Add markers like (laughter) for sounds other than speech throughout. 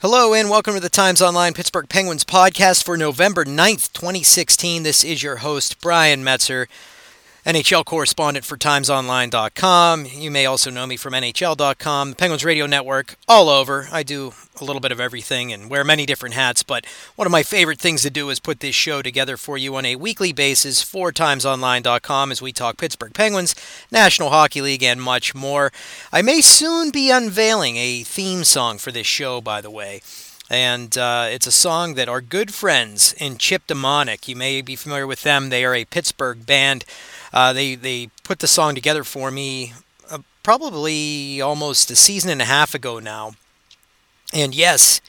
Hello and welcome to the Times Online Pittsburgh Penguins podcast for November 9th, 2016. This is your host, Brian Metzer. NHL correspondent for TimesOnline.com. You may also know me from NHL.com, the Penguins Radio Network, all over. I do a little bit of everything and wear many different hats, but one of my favorite things to do is put this show together for you on a weekly basis for TimesOnline.com as we talk Pittsburgh Penguins, National Hockey League, and much more. I may soon be unveiling a theme song for this show, by the way and uh, it's a song that our good friends in Chip Demonic, you may be familiar with them. They are a Pittsburgh band uh, they they put the song together for me uh, probably almost a season and a half ago now, and yes,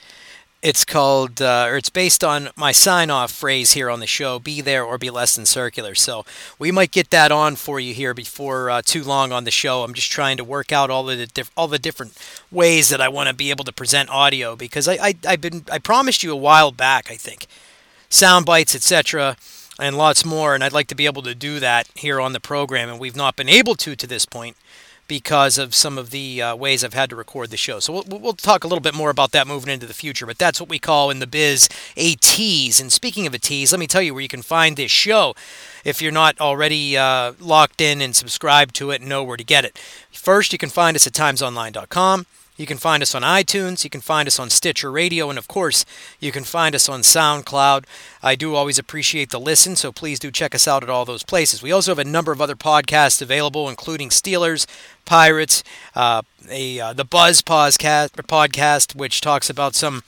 it's called uh, or it's based on my sign off phrase here on the show: "Be there or be less than circular." So we might get that on for you here before uh, too long on the show. I'm just trying to work out all the diff- all the different ways that I want to be able to present audio because I, I I've been I promised you a while back I think sound bites etc and lots more. And I'd like to be able to do that here on the program. And we've not been able to to this point because of some of the uh, ways I've had to record the show. So we'll, we'll talk a little bit more about that moving into the future. But that's what we call in the biz a tease. And speaking of a tease, let me tell you where you can find this show if you're not already uh, locked in and subscribed to it and know where to get it. First, you can find us at timesonline.com. You can find us on iTunes, you can find us on Stitcher Radio, and of course, you can find us on SoundCloud. I do always appreciate the listen, so please do check us out at all those places. We also have a number of other podcasts available, including Steelers, Pirates, uh, a uh, the Buzz podcast, podcast, which talks about some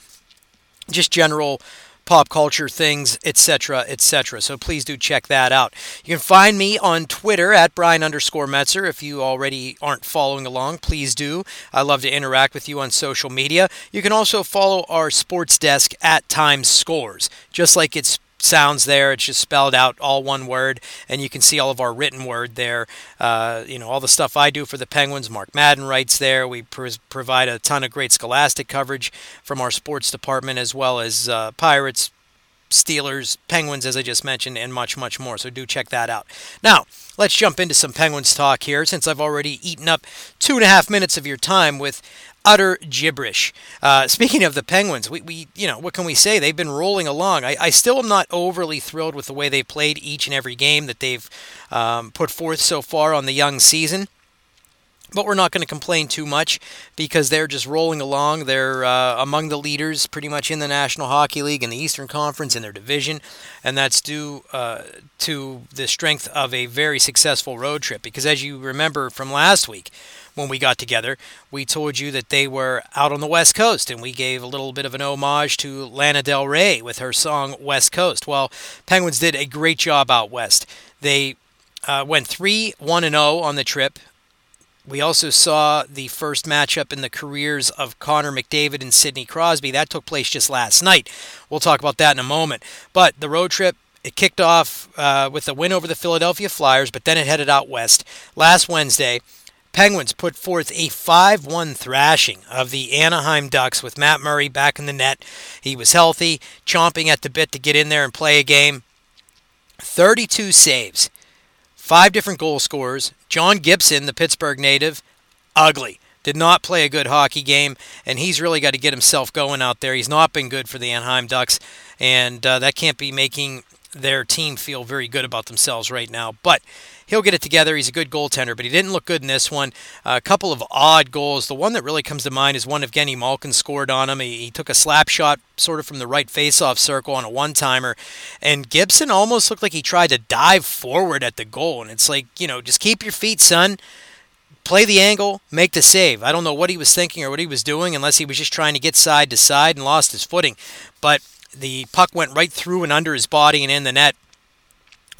just general pop culture things, etc., etc. So please do check that out. You can find me on Twitter at Brian underscore Metzer. If you already aren't following along, please do. I love to interact with you on social media. You can also follow our sports desk at Times Scores, just like it's sounds there. It's just spelled out all one word, and you can see all of our written word there. Uh, you know, all the stuff I do for the Penguins. Mark Madden writes there. We pr- provide a ton of great scholastic coverage from our sports department, as well as uh, Pirates, Steelers, Penguins, as I just mentioned, and much, much more. So do check that out. Now, let's jump into some Penguins talk here, since I've already eaten up two and a half minutes of your time with utter gibberish. Uh, speaking of the Penguins, we, we, you know, what can we say? They've been rolling along. I, I still am not overly thrilled with the way they've played each and every game that they've um, put forth so far on the young season. But we're not going to complain too much because they're just rolling along. They're uh, among the leaders pretty much in the National Hockey League in the Eastern Conference in their division. And that's due uh, to the strength of a very successful road trip. Because as you remember from last week, when we got together, we told you that they were out on the West Coast, and we gave a little bit of an homage to Lana Del Rey with her song West Coast. Well, Penguins did a great job out west. They uh, went 3 1 0 on the trip. We also saw the first matchup in the careers of Connor McDavid and Sidney Crosby. That took place just last night. We'll talk about that in a moment. But the road trip it kicked off uh, with a win over the Philadelphia Flyers, but then it headed out west last Wednesday. Penguins put forth a 5 1 thrashing of the Anaheim Ducks with Matt Murray back in the net. He was healthy, chomping at the bit to get in there and play a game. 32 saves, five different goal scorers. John Gibson, the Pittsburgh native, ugly. Did not play a good hockey game, and he's really got to get himself going out there. He's not been good for the Anaheim Ducks, and uh, that can't be making their team feel very good about themselves right now. But he'll get it together. He's a good goaltender, but he didn't look good in this one. A couple of odd goals. The one that really comes to mind is one of Genny Malkin scored on him. He, he took a slap shot sort of from the right face-off circle on a one-timer, and Gibson almost looked like he tried to dive forward at the goal. And it's like, you know, just keep your feet, son play the angle, make the save. I don't know what he was thinking or what he was doing, unless he was just trying to get side to side and lost his footing. But the puck went right through and under his body and in the net.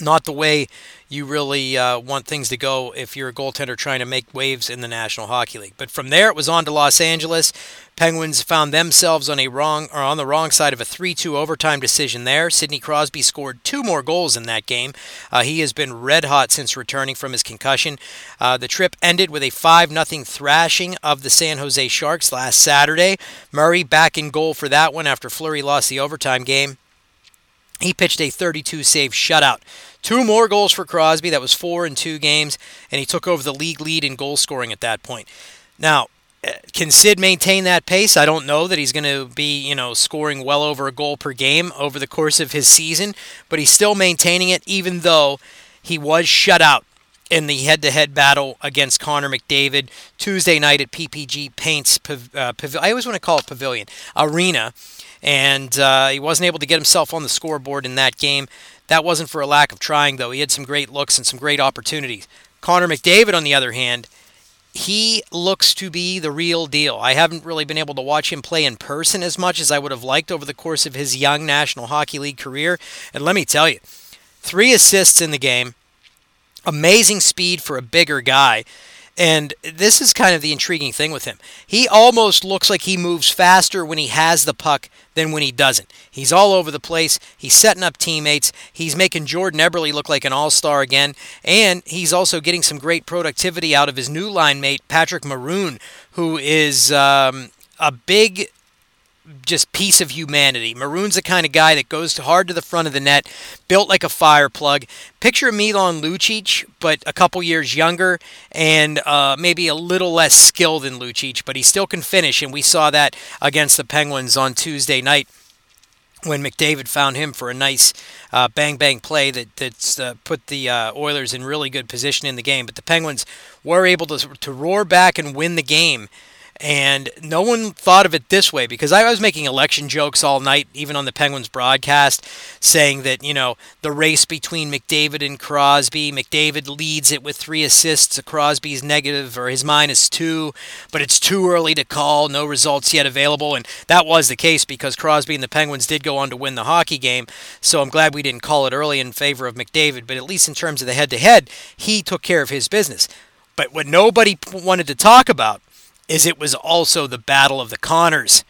Not the way you really uh, want things to go if you're a goaltender trying to make waves in the National Hockey League. But from there, it was on to Los Angeles. Penguins found themselves on a wrong or on the wrong side of a 3-2 overtime decision there. Sidney Crosby scored two more goals in that game. Uh, he has been red hot since returning from his concussion. Uh, the trip ended with a 5-0 thrashing of the San Jose Sharks last Saturday. Murray back in goal for that one after Fleury lost the overtime game. He pitched a 32 save shutout. Two more goals for Crosby. That was four in two games, and he took over the league lead in goal scoring at that point. Now, can Sid maintain that pace? I don't know that he's going to be, you know, scoring well over a goal per game over the course of his season, but he's still maintaining it, even though he was shut out in the head-to-head battle against Connor McDavid Tuesday night at PPG Paints. Uh, I always want to call it Pavilion Arena, and uh, he wasn't able to get himself on the scoreboard in that game. That wasn't for a lack of trying, though. He had some great looks and some great opportunities. Connor McDavid, on the other hand, he looks to be the real deal. I haven't really been able to watch him play in person as much as I would have liked over the course of his young National Hockey League career. And let me tell you, three assists in the game, amazing speed for a bigger guy. And this is kind of the intriguing thing with him. He almost looks like he moves faster when he has the puck than when he doesn't. He's all over the place. He's setting up teammates. He's making Jordan Eberle look like an all star again. And he's also getting some great productivity out of his new line mate, Patrick Maroon, who is um, a big just piece of humanity. Maroon's the kind of guy that goes hard to the front of the net, built like a fire plug. Picture Milan Lucic, but a couple years younger and uh, maybe a little less skilled than Lucic, but he still can finish, and we saw that against the Penguins on Tuesday night when McDavid found him for a nice uh, bang bang play that that's uh, put the uh, Oilers in really good position in the game. But the Penguins were able to to roar back and win the game and no one thought of it this way because I was making election jokes all night, even on the Penguins broadcast, saying that, you know, the race between McDavid and Crosby, McDavid leads it with three assists, Crosby's negative or his minus two, but it's too early to call, no results yet available. And that was the case because Crosby and the Penguins did go on to win the hockey game. So I'm glad we didn't call it early in favor of McDavid, but at least in terms of the head to head, he took care of his business. But what nobody wanted to talk about is it was also the Battle of the Connors.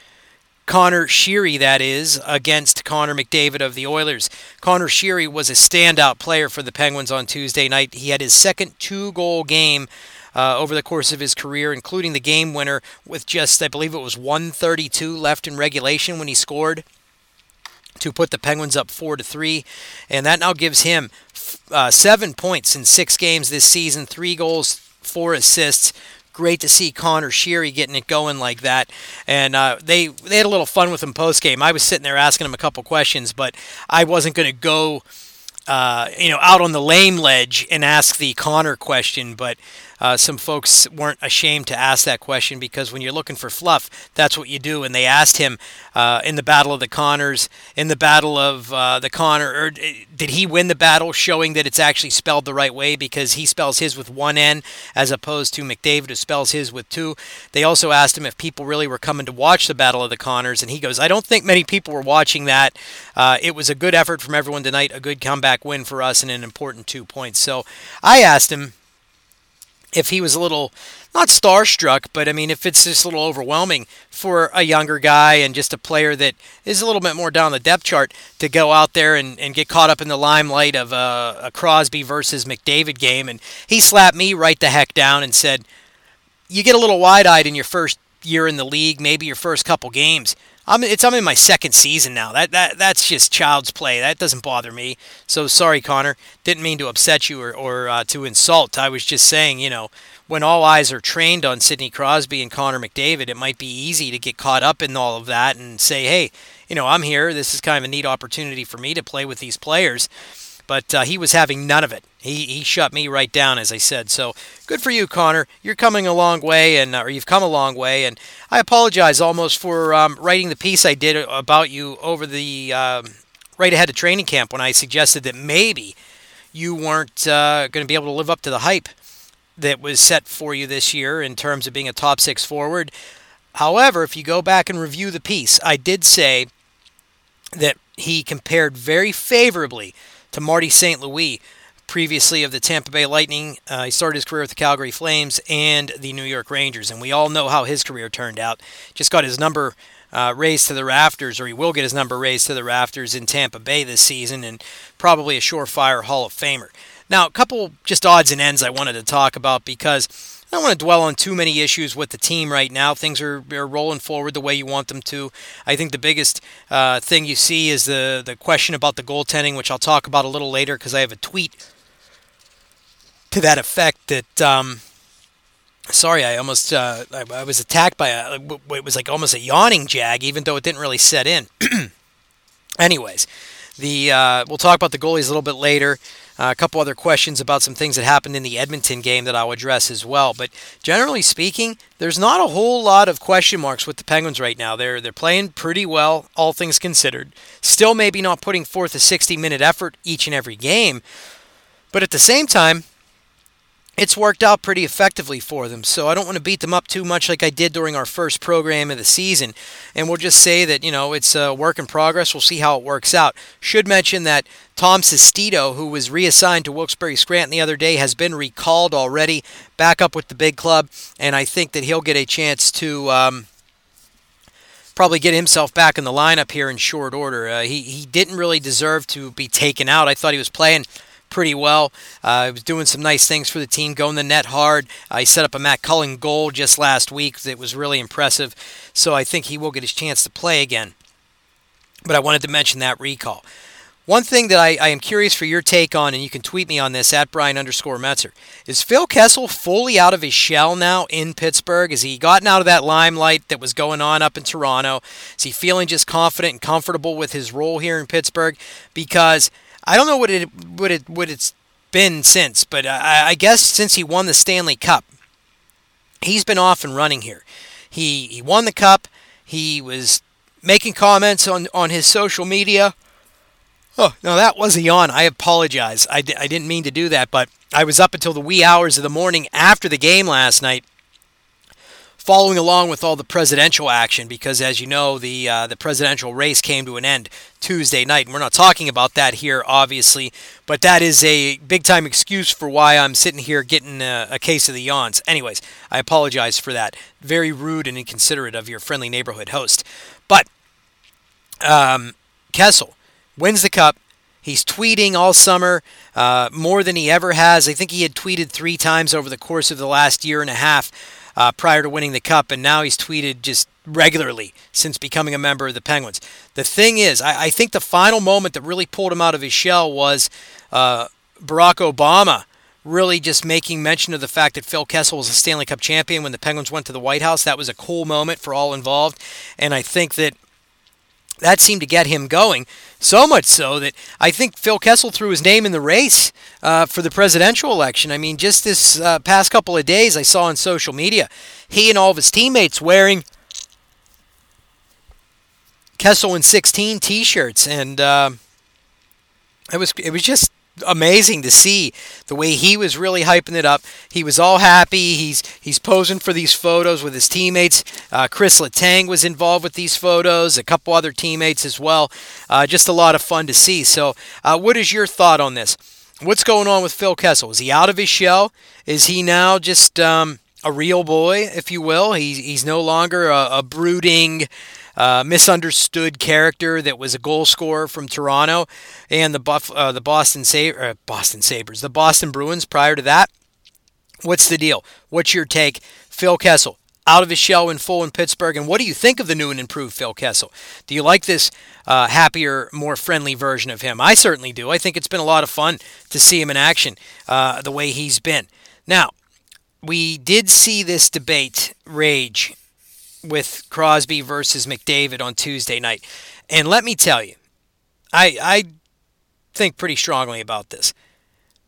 Connor Sheary, that is, against Connor McDavid of the Oilers. Connor Sheary was a standout player for the Penguins on Tuesday night. He had his second two goal game uh, over the course of his career, including the game winner with just, I believe it was 132 left in regulation when he scored to put the Penguins up 4 to 3. And that now gives him uh, seven points in six games this season, three goals, four assists great to see Connor Sheary getting it going like that. And uh, they they had a little fun with him post game. I was sitting there asking him a couple questions, but I wasn't going to go uh, you know, out on the lame ledge and ask the Connor question, but uh, some folks weren't ashamed to ask that question because when you're looking for fluff, that's what you do. And they asked him uh, in the Battle of the Connors, in the Battle of uh, the Connor, or did he win the battle, showing that it's actually spelled the right way because he spells his with one N as opposed to McDavid who spells his with two. They also asked him if people really were coming to watch the Battle of the Connors, and he goes, "I don't think many people were watching that. Uh, it was a good effort from everyone tonight, a good comeback." comeback win for us and an important two points. So I asked him if he was a little not starstruck, but I mean, if it's just a little overwhelming for a younger guy and just a player that is a little bit more down the depth chart to go out there and, and get caught up in the limelight of a, a Crosby versus McDavid game. And he slapped me right the heck down and said, You get a little wide eyed in your first year in the league, maybe your first couple games. I'm it's I'm in my second season now. That that that's just child's play. That doesn't bother me. So sorry, Connor. Didn't mean to upset you or or uh, to insult. I was just saying, you know, when all eyes are trained on Sidney Crosby and Connor McDavid, it might be easy to get caught up in all of that and say, hey, you know, I'm here. This is kind of a neat opportunity for me to play with these players. But uh, he was having none of it. He, he shut me right down, as I said. So good for you, Connor. You're coming a long way, and or you've come a long way. And I apologize almost for um, writing the piece I did about you over the um, right ahead of training camp when I suggested that maybe you weren't uh, going to be able to live up to the hype that was set for you this year in terms of being a top six forward. However, if you go back and review the piece, I did say that he compared very favorably to Marty St. Louis, previously of the Tampa Bay Lightning. Uh, he started his career with the Calgary Flames and the New York Rangers, and we all know how his career turned out. Just got his number uh, raised to the rafters, or he will get his number raised to the rafters in Tampa Bay this season, and probably a surefire Hall of Famer. Now, a couple just odds and ends I wanted to talk about because I don't want to dwell on too many issues with the team right now. Things are, are rolling forward the way you want them to. I think the biggest uh, thing you see is the, the question about the goaltending, which I'll talk about a little later because I have a tweet to that effect that um, Sorry, I almost uh, I, I, was attacked by a it was like almost a yawning jag, even though it didn't really set in. (clears throat) Anyways, the uh, we'll talk about the goalies a little bit later. Uh, a couple other questions about some things that happened in the Edmonton game that I'll address as well. But generally speaking, there's not a whole lot of question marks with the Penguins right now. They're they're playing pretty well, all things considered. Still, maybe not putting forth a 60-minute effort each and every game, but at the same time, it's worked out pretty effectively for them. So I don't want to beat them up too much like I did during our first program of the season. And we'll just say that, you know, it's a work in progress. We'll see how it works out. Should mention that Tom Sestito, who was reassigned to Wilkes-Barre Scranton the other day, has been recalled already, back up with the big club. And I think that he'll get a chance to. Um, probably get himself back in the lineup here in short order. Uh, he, he didn't really deserve to be taken out. I thought he was playing pretty well. Uh, he was doing some nice things for the team, going the net hard. Uh, he set up a Matt Cullen goal just last week that was really impressive. So I think he will get his chance to play again. But I wanted to mention that recall. One thing that I, I, am curious for your take on, and you can tweet me on this at Brian underscore Metzer, is Phil Kessel fully out of his shell now in Pittsburgh? Has he gotten out of that limelight that was going on up in Toronto? Is he feeling just confident and comfortable with his role here in Pittsburgh? Because I don't know what it what it what it's been since, but I, I guess since he won the Stanley Cup, he's been off and running here. He he won the cup. He was making comments on on his social media. Oh, no, that was a yawn. I apologize. I, I didn't mean to do that, but I was up until the wee hours of the morning after the game last night following along with all the presidential action because, as you know, the uh, the presidential race came to an end Tuesday night. And we're not talking about that here, obviously, but that is a big time excuse for why I'm sitting here getting a, a case of the yawns. Anyways, I apologize for that. Very rude and inconsiderate of your friendly neighborhood host. But um, Kessel wins the cup. He's tweeting all summer uh, more than he ever has. I think he had tweeted three times over the course of the last year and a half uh, prior to winning the cup, and now he's tweeted just regularly since becoming a member of the Penguins. The thing is, I, I think the final moment that really pulled him out of his shell was uh, Barack Obama really just making mention of the fact that Phil Kessel was a Stanley Cup champion when the Penguins went to the White House. That was a cool moment for all involved, and I think that that seemed to get him going. So much so that I think Phil Kessel threw his name in the race uh, for the presidential election. I mean, just this uh, past couple of days, I saw on social media he and all of his teammates wearing Kessel in 16 T-shirts, and uh, it was it was just amazing to see the way he was really hyping it up. He was all happy. He's he's posing for these photos with his teammates. Uh, Chris Letang was involved with these photos. A couple other teammates as well. Uh, just a lot of fun to see. So, uh, what is your thought on this? What's going on with Phil Kessel? Is he out of his shell? Is he now just um, a real boy, if you will? He's he's no longer a, a brooding uh, misunderstood character that was a goal scorer from Toronto, and the Buff, uh, the Boston Sa- uh, Boston Sabres, the Boston Bruins. Prior to that, what's the deal? What's your take, Phil Kessel? Out of his shell and full in Pittsburgh, and what do you think of the new and improved Phil Kessel? Do you like this uh, happier, more friendly version of him? I certainly do. I think it's been a lot of fun to see him in action uh, the way he's been. Now, we did see this debate rage with Crosby versus McDavid on Tuesday night. And let me tell you, I, I think pretty strongly about this.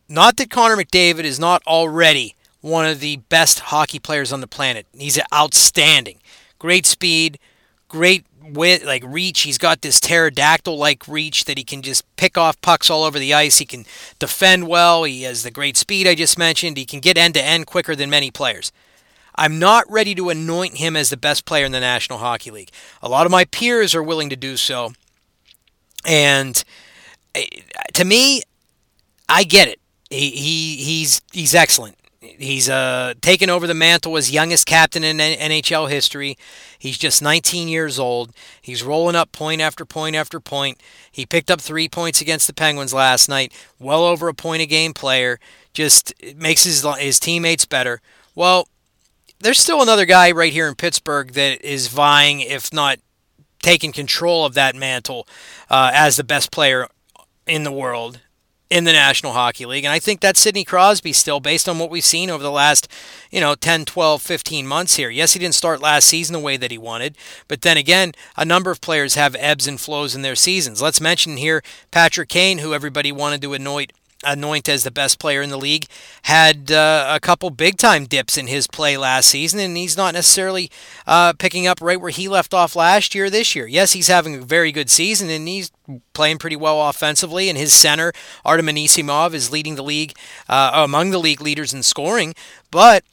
Not that Connor McDavid is not already one of the best hockey players on the planet. He's outstanding. Great speed, great wit, like reach. He's got this pterodactyl like reach that he can just pick off pucks all over the ice. He can defend well. He has the great speed I just mentioned. He can get end to end quicker than many players. I'm not ready to anoint him as the best player in the National Hockey League. A lot of my peers are willing to do so. And eh, to me, I get it. He, he he's he's excellent. He's uh, taken over the mantle as youngest captain in NHL history. He's just 19 years old. He's rolling up point after point after point. He picked up three points against the Penguins last night. Well over a point a game player. Just makes his his teammates better. Well, there's still another guy right here in Pittsburgh that is vying, if not taking control of that mantle uh, as the best player in the world. in the National Hockey League. And I think that's Sidney Crosby still, based on what we've seen over the last, you know, 10, 12, 15 months here. Yes, he didn't start last season the way that he wanted, but then again, a number of players have ebbs and flows in their seasons. Let's mention here Patrick Kane, who everybody wanted to anoint anoint as the best player in the league, had uh, a couple big time dips in his play last season, and he's not necessarily uh, picking up right where he left off last year this year. Yes, he's having a very good season, and he's playing pretty well offensively, and his center, Artem Anisimov, is leading the league uh, among the league leaders in scoring, but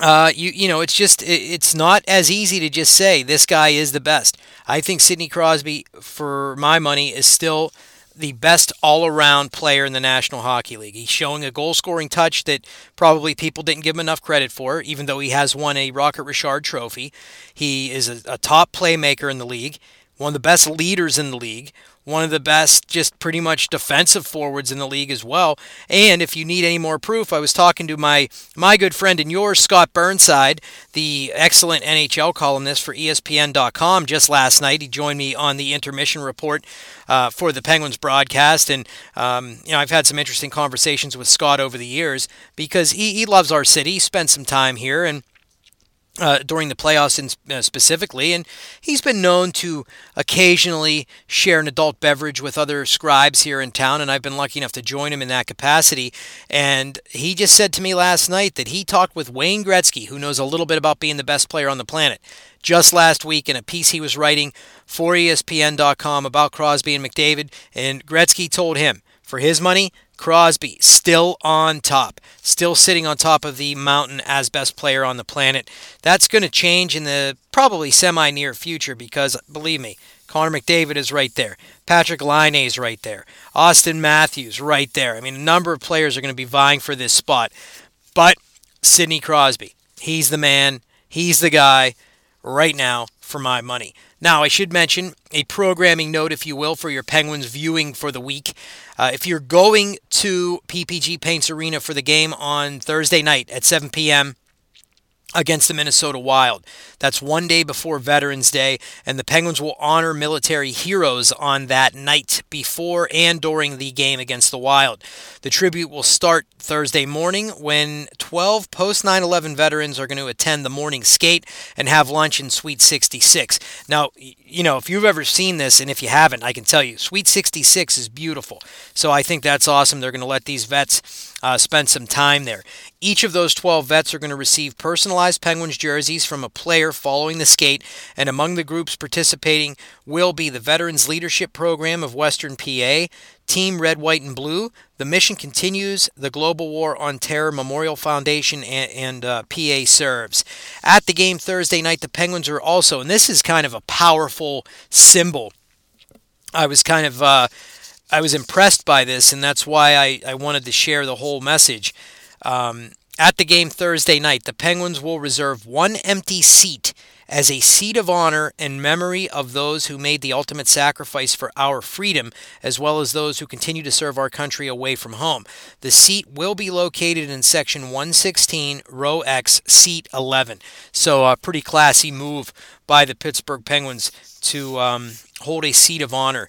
uh, you you know, it's just it's not as easy to just say this guy is the best. I think Sidney Crosby, for my money, is still the best all around player in the National Hockey League. He's showing a goal scoring touch that probably people didn't give him enough credit for, even though he has won a Rocket Richard trophy. He is a, a top playmaker in the league, one of the best leaders in the league, one of the best, just pretty much defensive forwards in the league as well. And if you need any more proof, I was talking to my my good friend and yours, Scott Burnside, the excellent NHL columnist for ESPN.com, just last night. He joined me on the intermission report uh, for the Penguins broadcast, and um, you know I've had some interesting conversations with Scott over the years because he, he loves our city. Spent some time here and uh, during the playoffs in, uh, specifically, and he's been known to occasionally share an adult beverage with other scribes here in town, and I've been lucky enough to join him in that capacity. And he just said to me last night that he talked with Wayne Gretzky, who knows a little bit about being the best player on the planet, just last week in a piece he was writing for ESPN.com about Crosby and McDavid, and Gretzky told him, for his money, Crosby still on top, still sitting on top of the mountain as best player on the planet. That's going to change in the probably semi near future because, believe me, Connor McDavid is right there. Patrik Laine is right there. Auston Matthews right there. I mean, a number of players are going to be vying for this spot. But Sidney Crosby, he's the man. He's the guy right now for my money. Now, I should mention a programming note, if you will, for your Penguins viewing for the week. Uh, if you're going to PPG Paints Arena for the game on Thursday night at 7 p.m., against the Minnesota Wild. That's one day before Veterans Day, and the Penguins will honor military heroes on that night before and during the game against the Wild. The tribute will start Thursday morning when 12 post 9 11 veterans are going to attend the morning skate and have lunch in Suite 66. Now, you know, if you've ever seen this, and if you haven't, I can tell you, Suite 66 is beautiful. So I think that's awesome. They're going to let these vets uh, spend some time there. Each of those 12 vets are going to receive personalized Penguins jerseys from a player following the skate, and among the groups participating will be the Veterans Leadership Program of Western PA, Team Red, White, and Blue. The mission continues the Global War on Terror Memorial Foundation and, and uh, PA serves. At the game Thursday night, the Penguins are also, and this is kind of a powerful symbol. I was kind of. Uh, I was impressed by this, and that's why I, I wanted to share the whole message. Um, at the game Thursday night, the Penguins will reserve one empty seat as a seat of honor in memory of those who made the ultimate sacrifice for our freedom, as well as those who continue to serve our country away from home. The seat will be located in section 116, row X, seat 11. So, a pretty classy move by the Pittsburgh Penguins to um, hold a seat of honor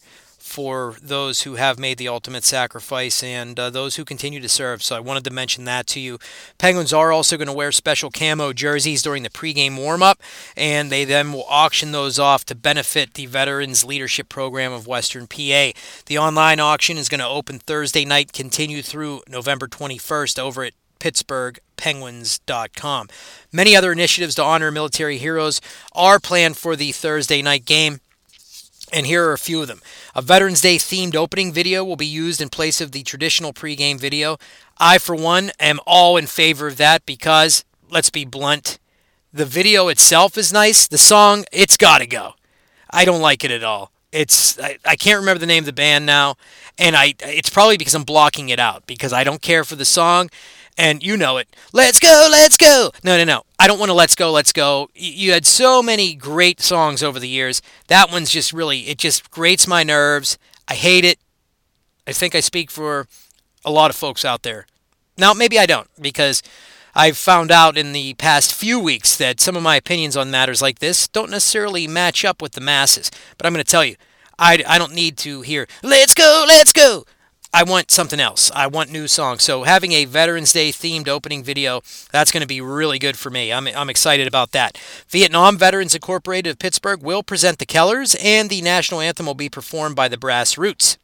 for those who have made the ultimate sacrifice and uh, those who continue to serve. So I wanted to mention that to you. Penguins are also going to wear special camo jerseys during the pregame warm-up, and they then will auction those off to benefit the Veterans Leadership Program of Western PA. The online auction is going to open Thursday night, continue through November 21st over at PittsburghPenguins.com. Many other initiatives to honor military heroes are planned for the Thursday night game. And here are a few of them. A Veterans Day themed opening video will be used in place of the traditional pregame video. I, for one, am all in favor of that because, let's be blunt, the video itself is nice. The song, it's got to go. I don't like it at all. It's I, I can't remember the name of the band now, and I it's probably because I'm blocking it out because I don't care for the song and you know it. Let's go, let's go. No, no, no. I don't want to let's go, let's go. You had so many great songs over the years. That one's just really, it just grates my nerves. I hate it. I think I speak for a lot of folks out there. Now, maybe I don't, because I've found out in the past few weeks that some of my opinions on matters like this don't necessarily match up with the masses. But I'm going to tell you, I, I don't need to hear, let's go, let's go. I want something else. I want new songs. So having a Veterans Day themed opening video, that's going to be really good for me. I'm, I'm excited about that. Vietnam Veterans Incorporated of Pittsburgh will present the Kellers, and the national anthem will be performed by the Brass Roots.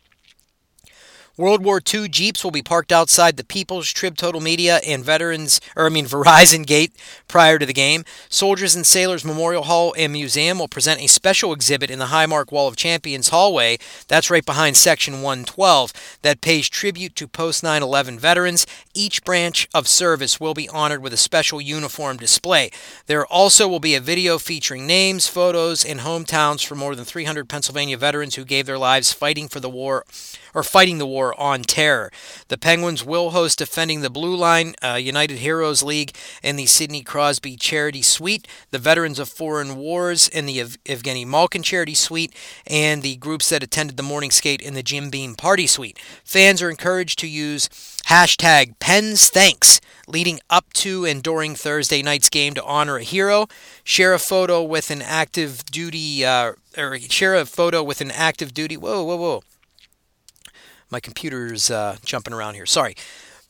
World War II Jeeps will be parked outside the People's, Trib Total Media, and Veterans, or I mean (laughs) Verizon Gate prior to the game. Soldiers and Sailors Memorial Hall and Museum will present a special exhibit in the Highmark Wall of Champions hallway. That's right behind Section 112 that pays tribute to post 9 11 veterans. Each branch of service will be honored with a special uniform display. There also will be a video featuring names, photos, and hometowns for more than 300 Pennsylvania veterans who gave their lives fighting for the war or fighting the war on terror. The Penguins will host Defending the Blue Line, uh, United Heroes League, and the Sidney Crosby Charity Suite, the Veterans of Foreign Wars in the Ev- Evgeny Malkin Charity Suite, and the groups that attended the morning skate in the Jim Beam Party Suite. Fans are encouraged to use hashtag Pens Thanks leading up to and during Thursday night's game to honor a hero. Share a photo with an active duty, uh, or share a photo with an active duty. Whoa, whoa, whoa my computer's uh, jumping around here. Sorry.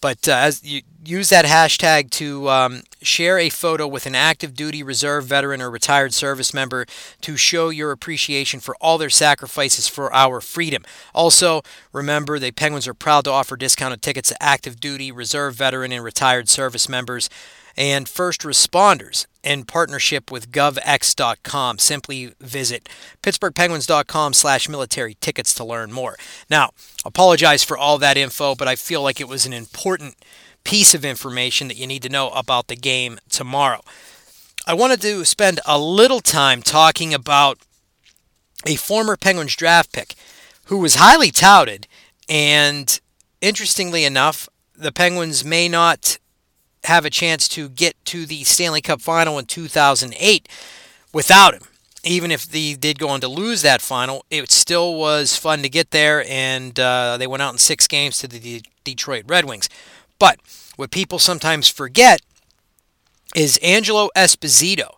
But uh, as you use that hashtag to um, share a photo with an active duty reserve veteran or retired service member to show your appreciation for all their sacrifices for our freedom. Also, remember the Penguins are proud to offer discounted tickets to active duty reserve veteran and retired service members and first responders in partnership with govx.com. Simply visit pittsburghpenguins.com slash military tickets to learn more. Now, apologize for all that info, but I feel like it was an important piece of information that you need to know about the game tomorrow. I wanted to spend a little time talking about a former Penguins draft pick who was highly touted, and interestingly enough, the Penguins may not have a chance to get to the Stanley Cup final in 2008 without him. Even if they did go on to lose that final, it still was fun to get there, and uh, they went out in six games to the D- Detroit Red Wings. But what people sometimes forget is Angelo Esposito,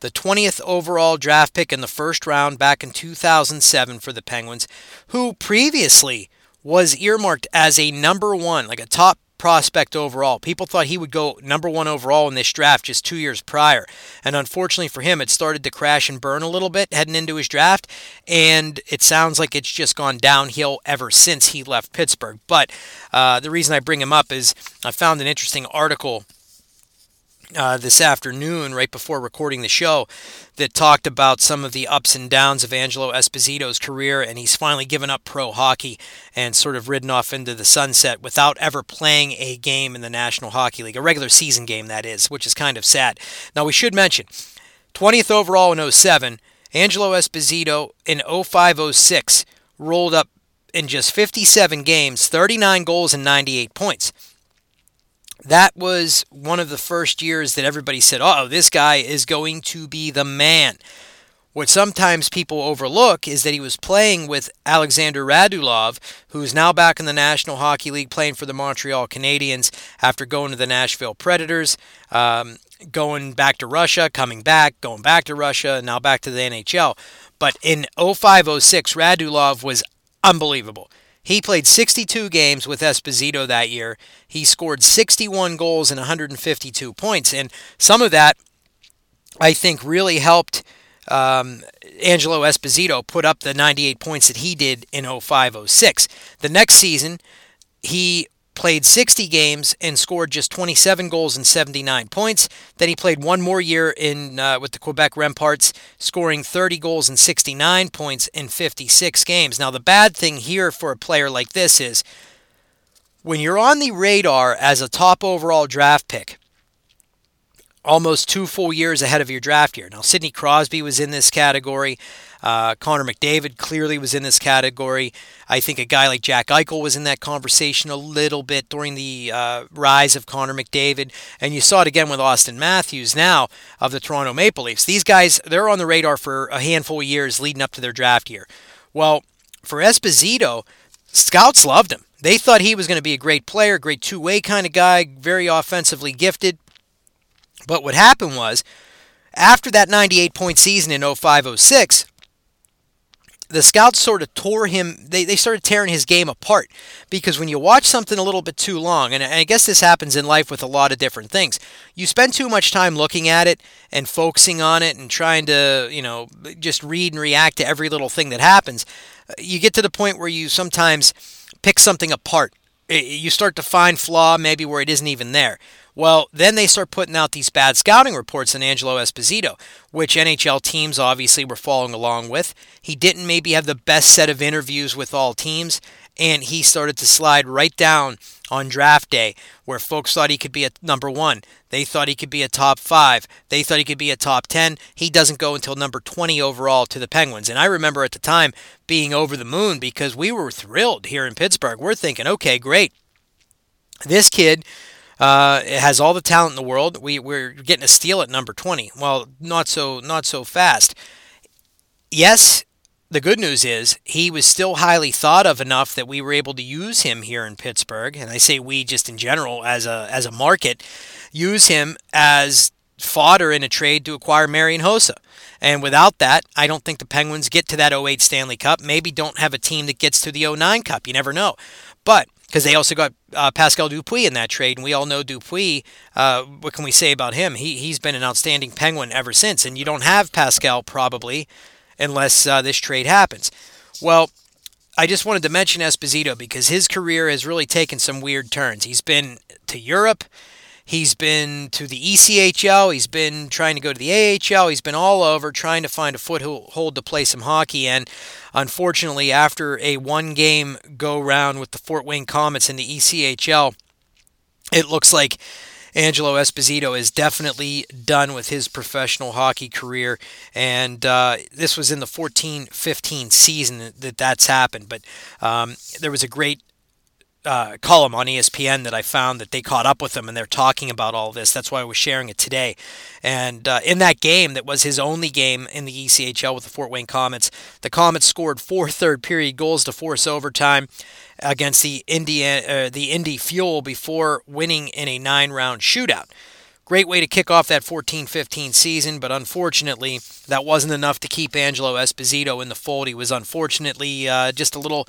the 20th overall draft pick in the first round back in 2007 for the Penguins, who previously was earmarked as a number one, like a top prospect overall. People thought he would go number one overall in this draft just two years prior. And unfortunately for him, it started to crash and burn a little bit heading into his draft. And it sounds like it's just gone downhill ever since he left Pittsburgh. But uh, the reason I bring him up is I found an interesting article uh, this afternoon, right before recording the show, that talked about some of the ups and downs of Angelo Esposito's career, and he's finally given up pro hockey and sort of ridden off into the sunset without ever playing a game in the National Hockey League, a regular season game, that is, which is kind of sad. Now, we should mention 20th overall in 07, Angelo Esposito in 05 06 rolled up in just 57 games, 39 goals, and 98 points that was one of the first years that everybody said, oh, this guy is going to be the man. What sometimes people overlook is that he was playing with Alexander Radulov, who's now back in the National Hockey League playing for the Montreal Canadiens after going to the Nashville Predators, um, going back to Russia, coming back, going back to Russia, now back to the NHL. But in 05 06, Radulov was unbelievable. He played 62 games with Esposito that year. He scored 61 goals and 152 points. And some of that, I think, really helped um, Angelo Esposito put up the 98 points that he did in 05 06. The next season, he played 60 games and scored just 27 goals and 79 points. Then he played one more year in uh, with the Quebec Remparts, scoring 30 goals and 69 points in 56 games. Now the bad thing here for a player like this is when you're on the radar as a top overall draft pick, almost two full years ahead of your draft year. Now Sidney Crosby was in this category. Uh, Connor McDavid clearly was in this category. I think a guy like Jack Eichel was in that conversation a little bit during the uh, rise of Connor McDavid. And you saw it again with Auston Matthews now of the Toronto Maple Leafs. These guys, they're on the radar for a handful of years leading up to their draft year. Well, for Esposito, scouts loved him. They thought he was going to be a great player, great two way kind of guy, very offensively gifted. But what happened was, after that 98 point season in 05 06, the scouts sort of tore him they, they started tearing his game apart. Because when you watch something a little bit too long and i guess this happens in life with a lot of different things you spend too much time looking at it and focusing on it and trying to you know just read and react to every little thing that happens. Uh, you get to the point where you sometimes pick something apart you start to find flaw maybe where it isn't even there well, then they start putting out these bad scouting reports on Angelo Esposito, which NHL teams obviously were following along with. He didn't maybe have the best set of interviews with all teams, and he started to slide right down on draft day where folks thought he could be a number one. They thought he could be a top five. They thought he could be a top 10. He doesn't go until number 20 overall to the Penguins. And I remember at the time being over the moon because we were thrilled here in Pittsburgh. We're thinking, okay, great. This kid uh, has all the talent in the world. We we're getting a steal at number 20. Well, not so not so fast. Yes, the good news is he was still highly thought of enough that we were able to use him here in Pittsburgh, and I say we just in general as a as a market, use him as fodder in a trade to acquire Marian Hossa. And without that, I don't think the Penguins get to that 08 Stanley Cup. Maybe don't have a team that gets to the 09 Cup. You never know. But because they also got uh, Pascal Dupuis in that trade, and we all know Dupuis. Uh, what can we say about him? He he's been an outstanding Penguin ever since, and you don't have Pascal probably unless uh, this trade happens. Well, I just wanted to mention Esposito because his career has really taken some weird turns. He's been to Europe. He's been to the ECHL. He's been trying to go to the AHL. He's been all over trying to find a foothold to play some hockey. And unfortunately, after a one game go round with the Fort Wayne Komets in the ECHL, it looks like Angelo Esposito is definitely done with his professional hockey career. And uh, this was in the 14 15 season that that's happened. But um, there was a great uh, column on ESPN that I found that they caught up with him and they're talking about all this. That's why I was sharing it today. And uh, in that game, that was his only game in the ECHL with the Fort Wayne Komets, the Komets scored four third period goals to force overtime against the Indiana, uh, the Indy Fuel before winning in a nine round shootout. Great way to kick off that 14 15 season, but unfortunately, that wasn't enough to keep Angelo Esposito in the fold. He was unfortunately uh, just a little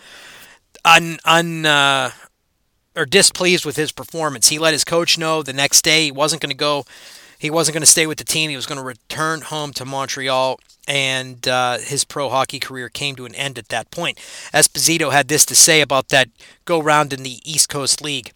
un, un uh, or displeased with his performance. He let his coach know the next day he wasn't going to go. He wasn't going to stay with the team. He was going to return home to Montreal, and uh, his pro hockey career came to an end at that point. Esposito had this to say about that go round in the East Coast League.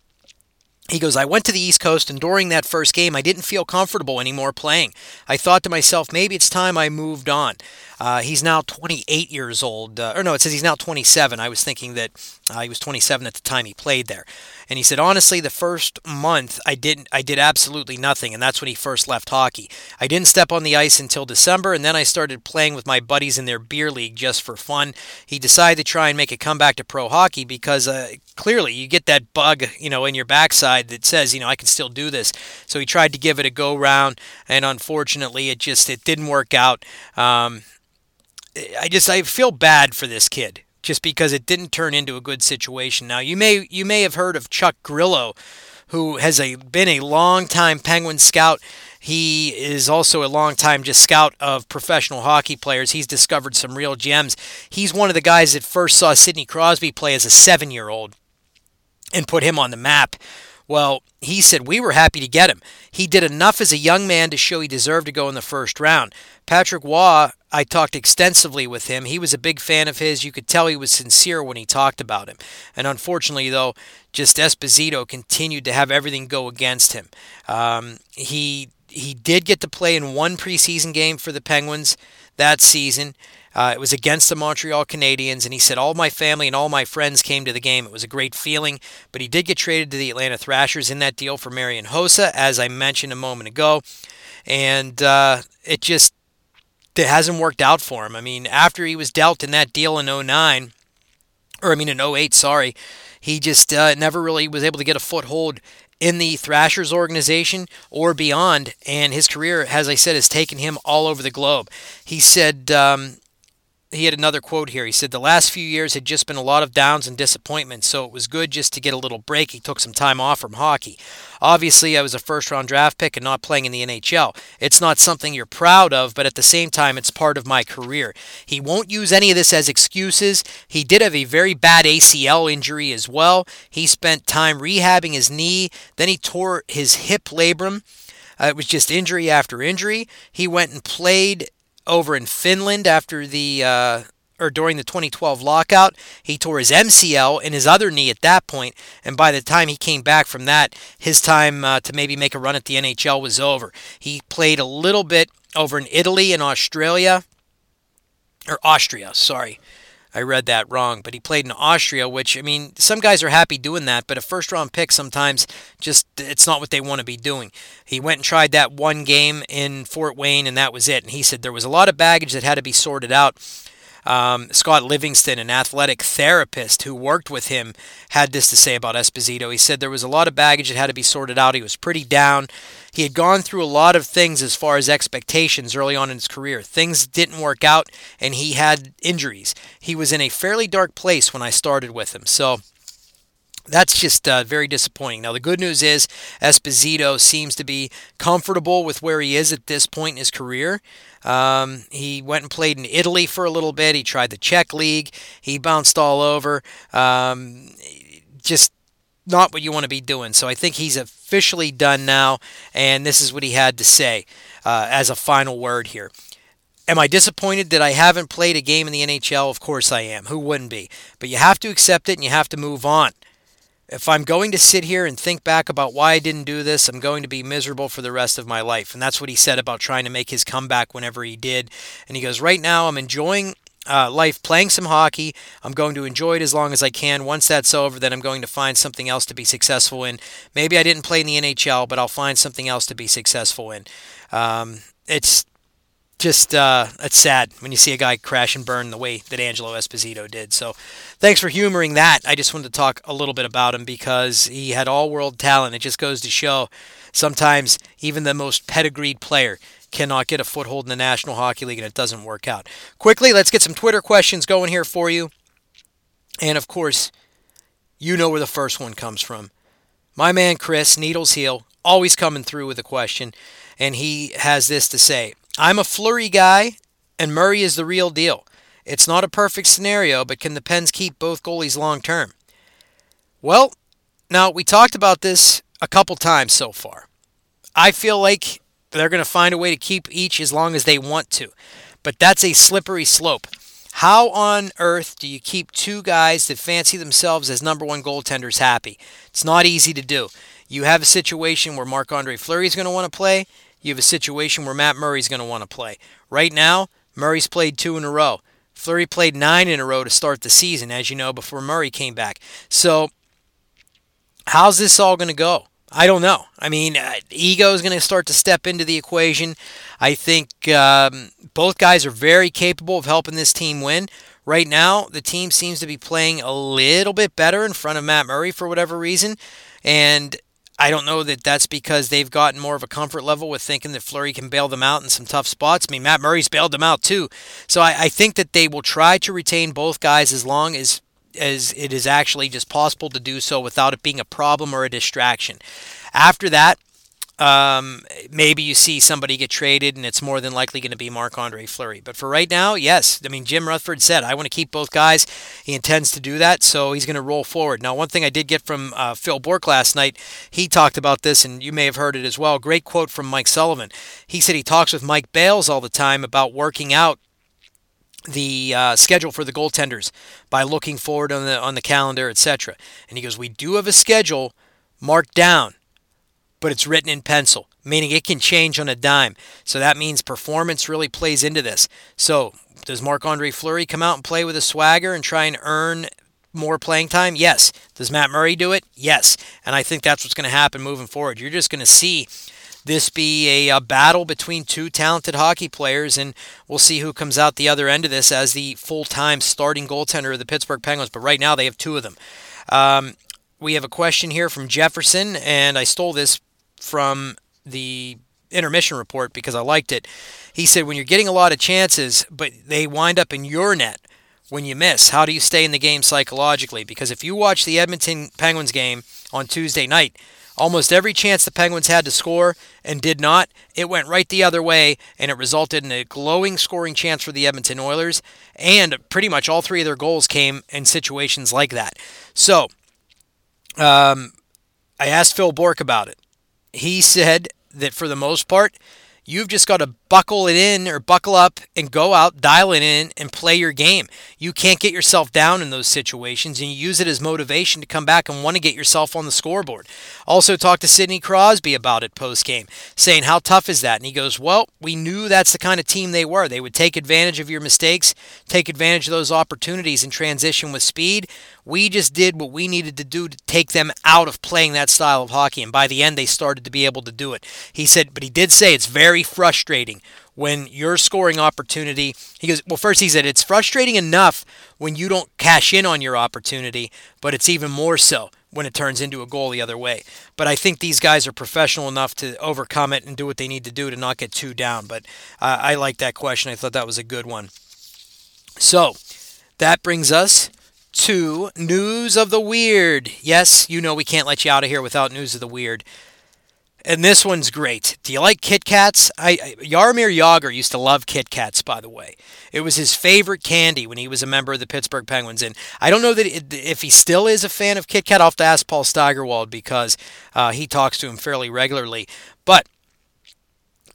He goes, I went to the East Coast, and during that first game, I didn't feel comfortable anymore playing. I thought to myself, maybe it's time I moved on. Uh, he's now 28 years old. Uh, or no, it says he's now 27. I was thinking that uh, he was 27 at the time he played there. And he said, honestly, the first month I didn't, I did absolutely nothing, and that's when he first left hockey. I didn't step on the ice until December, and then I started playing with my buddies in their beer league just for fun. He decided to try and make a comeback to pro hockey because uh, clearly you get that bug, you know, in your backside that says, you know, I can still do this. So he tried to give it a go round, and unfortunately, it just it didn't work out. Um, I just I feel bad for this kid just because it didn't turn into a good situation. Now you may you may have heard of Chuck Grillo, who has a been a long time Penguin scout. He is also a long time just scout of professional hockey players. He's discovered some real gems. He's one of the guys that first saw Sidney Crosby play as a seven year old and put him on the map. Well, he said, We were happy to get him. He did enough as a young man to show he deserved to go in the first round. Patrick Waugh I talked extensively with him. He was a big fan of his. You could tell he was sincere when he talked about him. And unfortunately, though, just Esposito continued to have everything go against him. Um, he he did get to play in one preseason game for the Penguins that season. Uh, it was against the Montreal Canadiens, and he said, All my family and all my friends came to the game. It was a great feeling, but he did get traded to the Atlanta Thrashers in that deal for Marian Hossa, as I mentioned a moment ago. And uh, it just that hasn't worked out for him. I mean, after he was dealt in that deal in 09, or I mean in 08, sorry, he just uh, never really was able to get a foothold in the Thrashers organization or beyond. And his career, as I said, has taken him all over the globe. He said um, he had another quote here. He said, The last few years had just been a lot of downs and disappointments, so it was good just to get a little break. He took some time off from hockey. Obviously, I was a first round draft pick and not playing in the NHL. It's not something you're proud of, but at the same time, it's part of my career. He won't use any of this as excuses. He did have a very bad ACL injury as well. He spent time rehabbing his knee, then he tore his hip labrum. Uh, it was just injury after injury. He went and played over in Finland after the uh, or during the 2012 lockout. He tore his MCL in his other knee at that point, and by the time he came back from that, his time uh, to maybe make a run at the NHL was over. He played a little bit over in Italy and Australia, or Austria, sorry. I read that wrong, but he played in Austria, which I mean, some guys are happy doing that, but a first round pick sometimes just it's not what they want to be doing. He went and tried that one game in Fort Wayne, and that was it. And he said there was a lot of baggage that had to be sorted out. Um, Scott Livingston, an athletic therapist who worked with him, had this to say about Esposito. He said there was a lot of baggage that had to be sorted out. He was pretty down. He had gone through a lot of things as far as expectations early on in his career. Things didn't work out, and he had injuries. He was in a fairly dark place when I started with him. So that's just uh, very disappointing. Now, the good news is Esposito seems to be comfortable with where he is at this point in his career. Um, he went and played in Italy for a little bit. He tried the Czech League. He bounced all over. Um, just not what you want to be doing. So I think he's officially done now, and this is what he had to say uh, as a final word here. Am I disappointed that I haven't played a game in the NHL? Of course I am. Who wouldn't be? But you have to accept it and you have to move on. If I'm going to sit here and think back about why I didn't do this, I'm going to be miserable for the rest of my life. And that's what he said about trying to make his comeback whenever he did. And he goes, Right now, I'm enjoying uh, life playing some hockey. I'm going to enjoy it as long as I can. Once that's over, then I'm going to find something else to be successful in. Maybe I didn't play in the NHL, but I'll find something else to be successful in. Um, it's just uh, it's sad when you see a guy crash and burn the way that Angelo Esposito did. So, thanks for humoring that. I just wanted to talk a little bit about him because he had all world talent. It just goes to show sometimes even the most pedigreed player cannot get a foothold in the National Hockey League and it doesn't work out. Quickly, let's get some Twitter questions going here for you. And of course, you know where the first one comes from. My man Chris, Needles Heel, always coming through with a question. And he has this to say I'm a Fleury guy, and Murray is the real deal. It's not a perfect scenario, but can the Pens keep both goalies long term? Well, now we talked about this a couple times so far. I feel like they're going to find a way to keep each as long as they want to, but that's a slippery slope. How on earth do you keep two guys that fancy themselves as number one goaltenders happy? It's not easy to do. You have a situation where Marc Andre Fleury is going to want to play, you have a situation where Matt Murray's going to want to play. Right now, Murray's played two in a row. Fleury played nine in a row to start the season, as you know, before Murray came back. So, how's this all going to go? I don't know. I mean, uh, ego is going to start to step into the equation. I think um, both guys are very capable of helping this team win. Right now, the team seems to be playing a little bit better in front of Matt Murray for whatever reason. And I don't know that that's because they've gotten more of a comfort level with thinking that Fleury can bail them out in some tough spots. I mean, Matt Murray's bailed them out too. So I, I think that they will try to retain both guys as long as as it is actually just possible to do so without it being a problem or a distraction. After that, um, maybe you see somebody get traded, and it's more than likely going to be Marc Andre Fleury. But for right now, yes. I mean, Jim Rutherford said, I want to keep both guys. He intends to do that, so he's going to roll forward. Now, one thing I did get from uh, Phil Bourque last night, he talked about this, and you may have heard it as well. Great quote from Mike Sullivan. He said he talks with Mike Bales all the time about working out the uh, schedule for the goaltenders by looking forward on the on the calendar, etc. And he goes, "We do have a schedule marked down but it's written in pencil, meaning it can change on a dime. So that means performance really plays into this. So does Marc Andre Fleury come out and play with a swagger and try and earn more playing time? Yes. Does Matt Murray do it? Yes. And I think that's what's going to happen moving forward. You're just going to see this be a, a, battle between two talented hockey players, and we'll see who comes out the other end of this as the full time starting goaltender of the Pittsburgh Penguins. But right now, they have two of them. Um, we have a question here from Jefferson, and I stole this from the intermission report because I liked it. He said when you're getting a lot of chances, but they wind up in your net when you miss, how do you stay in the game psychologically? Because if you watch the Edmonton Penguins game on Tuesday night, almost every chance the Penguins had to score and did not, it went right the other way, and it resulted in a glowing scoring chance for the Edmonton Oilers. And pretty much all three of their goals came in situations like that. So, um, I asked Phil Bourque about it. He said that for the most part, You've just got to buckle it in or buckle up and go out, dial it in, and play your game. You can't get yourself down in those situations, and you use it as motivation to come back and want to get yourself on the scoreboard. Also, talked to Sidney Crosby about it post game, saying, How tough is that? And he goes, Well, we knew that's the kind of team they were. They would take advantage of your mistakes, take advantage of those opportunities, and transition with speed. We just did what we needed to do to take them out of playing that style of hockey. And by the end, they started to be able to do it. He said, but he did say it's very frustrating when your scoring opportunity. He goes, well, first he said it's frustrating enough when you don't cash in on your opportunity, but it's even more so when it turns into a goal the other way. But I think these guys are professional enough to overcome it and do what they need to do to not get too down. But uh, I like that question. I thought that was a good one. So that brings us to News of the Weird. Yes, you know we can't let you out of here without News of the Weird. And this one's great. Do you like Kit Kats? I, I Jaromir Jagr used to love Kit Kats, by the way. It was his favorite candy when he was a member of the Pittsburgh Penguins. And I don't know that it, if he still is a fan of Kit Kat. I'll have to ask Paul Steigerwald because uh, he talks to him fairly regularly. But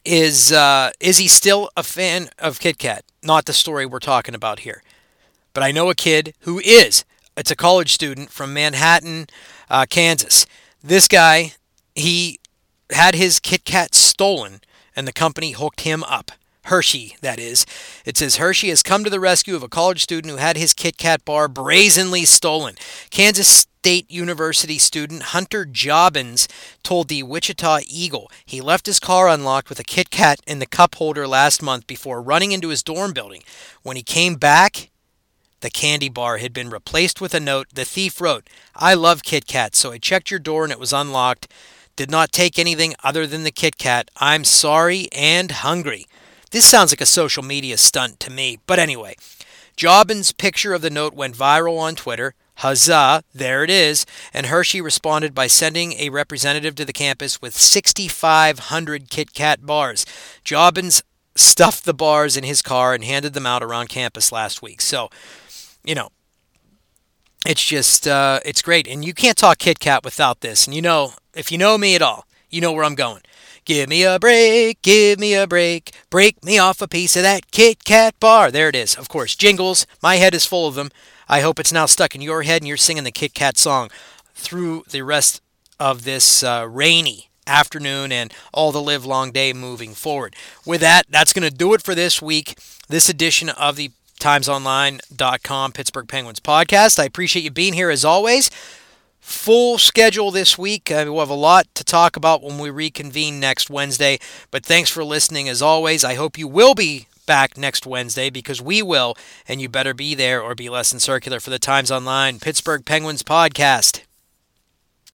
is uh, is he still a fan of Kit Kat? Not the story we're talking about here but I know a kid who is. It's a college student from Manhattan, uh, Kansas. This guy, he had his Kit Kat stolen, and the company hooked him up. Hershey, that is. It says Hershey has come to the rescue of a college student who had his Kit Kat bar brazenly stolen. Kansas State University student Hunter Jobbins told the Wichita Eagle he left his car unlocked with a Kit Kat in the cup holder last month before running into his dorm building. When he came back, the candy bar had been replaced with a note. The thief wrote, I love Kit Kat, so I checked your door and it was unlocked. Did not take anything other than the Kit Kat. I'm sorry and hungry. This sounds like a social media stunt to me. But anyway, Jobbins' picture of the note went viral on Twitter. Huzzah, there it is. And Hershey responded by sending a representative to the campus with 6,500 Kit Kat bars. Jobbins stuffed the bars in his car and handed them out around campus last week. So, you know, it's just uh, it's great, and you can't talk Kit Kat without this. And you know, if you know me at all, you know where I'm going. Give me a break, give me a break, break me off a piece of that Kit Kat bar. There it is. Of course, jingles. My head is full of them. I hope it's now stuck in your head and you're singing the Kit Kat song through the rest of this uh, rainy afternoon and all the live long day moving forward. With that, that's going to do it for this week, this edition of the timesonline.com Pittsburgh Penguins podcast. I appreciate you being here as always. Full schedule this week. Uh, we'll have a lot to talk about when we reconvene next Wednesday. But thanks for listening as always. I hope you will be back next Wednesday because we will, and you better be there or be less than circular for the Times Online Pittsburgh Penguins podcast.